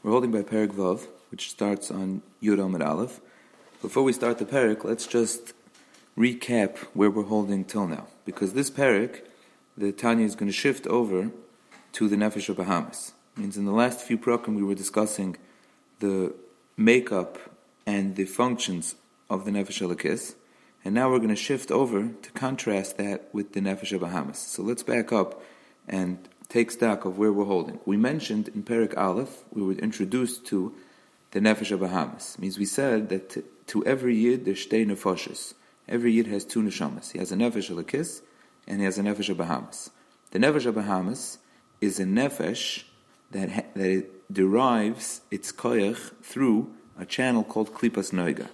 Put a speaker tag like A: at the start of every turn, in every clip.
A: We're holding by Perik Vav, which starts on Yud Amid Aleph. Before we start the Perik, let's just recap where we're holding till now. Because this Perik, the Tanya is going to shift over to the Nefesh of Bahamis. means in the last few program we were discussing the makeup and the functions of the Nefesh Elokis, and now we're going to shift over to contrast that with the Nefesh Bahamis. So let's back up and take stock of where we're holding. We mentioned in Perik Aleph, we were introduced to the Nefesh of Bahamis. Means we said that to, to every Yid there's shtei nefoshes. Every Yid has two neshamas. He has a Nefesh Elokis and he has a Nefesh of Bahamis. The Nefesh of Bahamis is a Nefesh that, ha- that it derives its koyach through a channel called Klipas Noiga.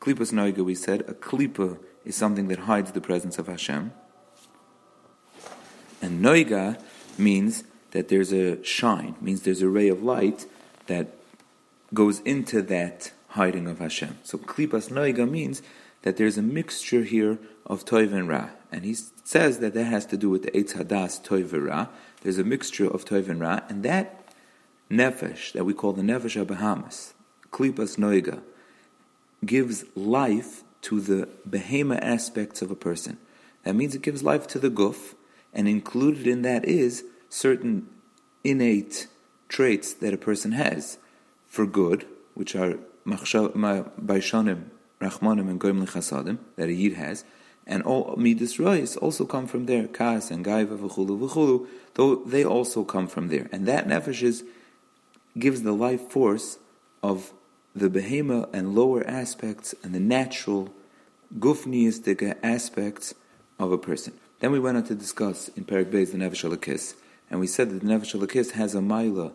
A: Klipas Noiga, we said, a klipa is something that hides the presence of Hashem. And Noiga means that there's a shine, means there's a ray of light that goes into that hiding of Hashem. So Klipas Noiga means that there's a mixture here of Toiv and Ra. And he says that that has to do with the Eitz Hadas Toiv and Ra. There's a mixture of Toiv and Ra, and that Nefesh, that we call the Nefesh Bahamis, Klipas Noiga, gives life to the behema aspects of a person. That means it gives life to the guf, and included in that is certain innate traits that a person has for good, which are baishanim, rachmanim, and gomlei chasadim, that a yid has, and all midas rois also come from there, kas and gaiva v'chulu v'chulu, though they also come from there. And that nefesh is, gives the life force of the behema and lower aspects and the natural gufniistic aspects of a person. Then we went on to discuss in Perik Beis the Nefesh Elokis, and we said that the Nefesh Elokis has a maila.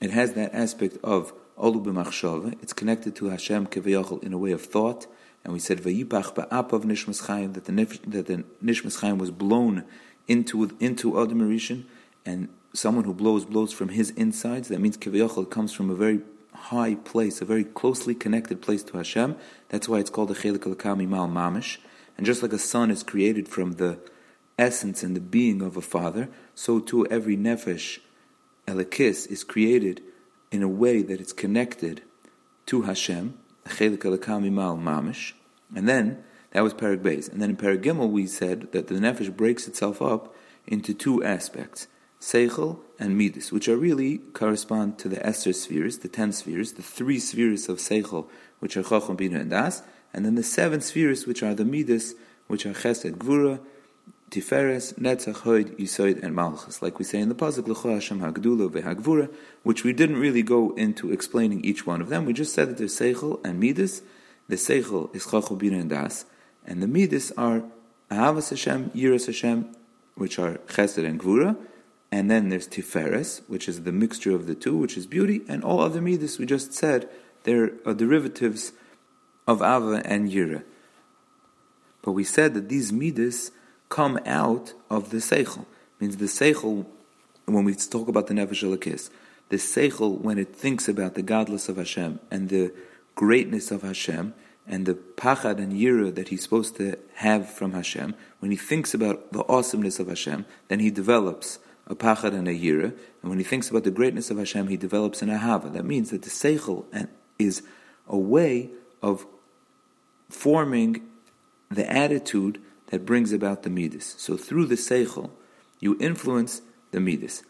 A: It has that aspect of olu b'machshava. It's connected to Hashem keviyachol in a way of thought. And we said vayipach ba'apav nishmas chayim that the that the nishmas was blown into into Adam and someone who blows blows from his insides. That means keviyachol comes from a very high place, a very closely connected place to Hashem. That's why it's called the Chelik Mal Mamish. And just like a son is created from the essence and the being of a father, so too every nefesh, elokis, is created in a way that it's connected to Hashem, Mamish. And then, that was Perik Beis. And then in Perik Gimel we said that the nefesh breaks itself up into two aspects. Seichel and Midas, which are really correspond to the Eser spheres, the ten spheres, the three spheres of Seichel, which are Chacham, Bina, and Das, and then the seven spheres, which are the Midas, which are Chesed, Gvura, Tiferes, Netzach, Hoid, Yisoid, and Malchus. Like we say in the Pasuk, L'cho Hashem Hagdula veHagvura, which we didn't really go into explaining each one of them. We just said that there's Seichel and Midas. The Seichel is Chacham, Bina, and Das, and the Midas are Ahavas Hashem, Yiras Hashem, which are Chesed and Gvura, and then there's Tiferes, which is the mixture of the two, which is beauty, and all other midas we just said they're derivatives of Ava and Yira. But we said that these midas come out of the Seichel. Means the Seichel, when we talk about the Nefesh the Seichel, when it thinks about the gadlus of Hashem and the greatness of Hashem and the pachad and yira that he's supposed to have from Hashem, when he thinks about the awesomeness of Hashem, then he develops a pachad and a yira, and when he thinks about the greatness of Hashem, he develops an ahava. That means that the seichel is a way of forming the attitude that brings about the midas. So through the seichel, you influence the midas.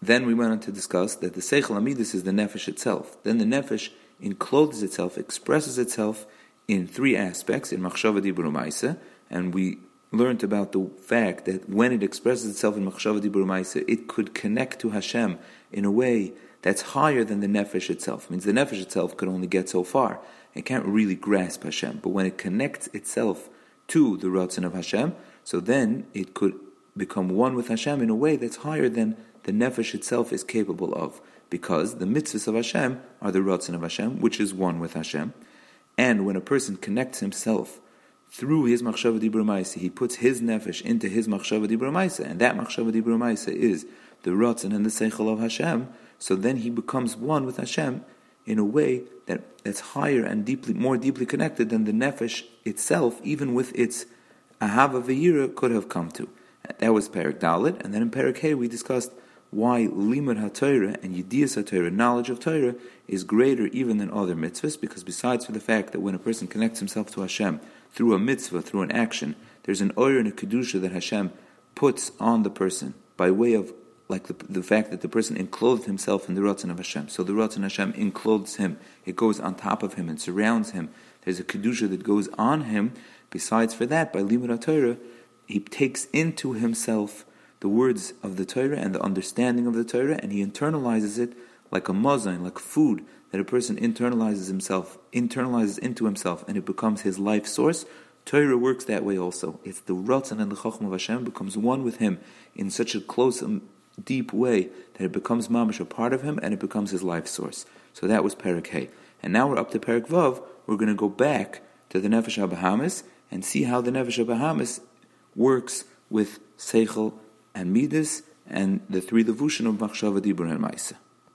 A: Then we went on to discuss that the seichel midas is the nefesh itself. Then the nefesh encloses itself, expresses itself in three aspects in machshava dibur and we learned about the fact that when it expresses itself in Machshava Dibur it could connect to Hashem in a way that's higher than the Nefesh itself. It means the Nefesh itself could only get so far. It can't really grasp Hashem. But when it connects itself to the Ratzon of Hashem, so then it could become one with Hashem in a way that's higher than the Nefesh itself is capable of. Because the mitzvahs of Hashem are the Ratzon of Hashem, which is one with Hashem. And when a person connects himself through his machshava dibur he puts his nefesh into his machshava dibur and that machshava dibur is the rotzen and the seichel of Hashem. So then he becomes one with Hashem in a way that, that's higher and deeply, more deeply connected than the nefesh itself, even with its ahava v'yira, could have come to. That was Perik Dalit, and then in Perik Hey we discussed why limud haTorah and yidiyas haTorah, knowledge of Torah, is greater even than other mitzvahs, because besides for the fact that when a person connects himself to Hashem through a mitzvah, through an action, there's an oyer and a kedusha that Hashem puts on the person by way of like the, the fact that the person enclothed himself in the Ratzon of Hashem. So the Ratzon Hashem enclothes him, it goes on top of him and surrounds him. There's a kedusha that goes on him. Besides for that, by limud Torah, he takes into himself the words of the Torah and the understanding of the Torah, and he internalizes it like a mazon, like food that a person internalizes himself, internalizes into himself, and it becomes his life source. Torah works that way also. It's the Ratzon and the Chacham of Hashem becomes one with him in such a close, um, deep way that it becomes mamish a part of him and it becomes his life source. So that was Perak Hay. And now we're up to Perak Vav. We're going to go back to the Nefesh HaBahamis and see how the Nefesh HaBahamis works with Seichel and Midas and the three Levushim of Machshava Dibur and Maisa.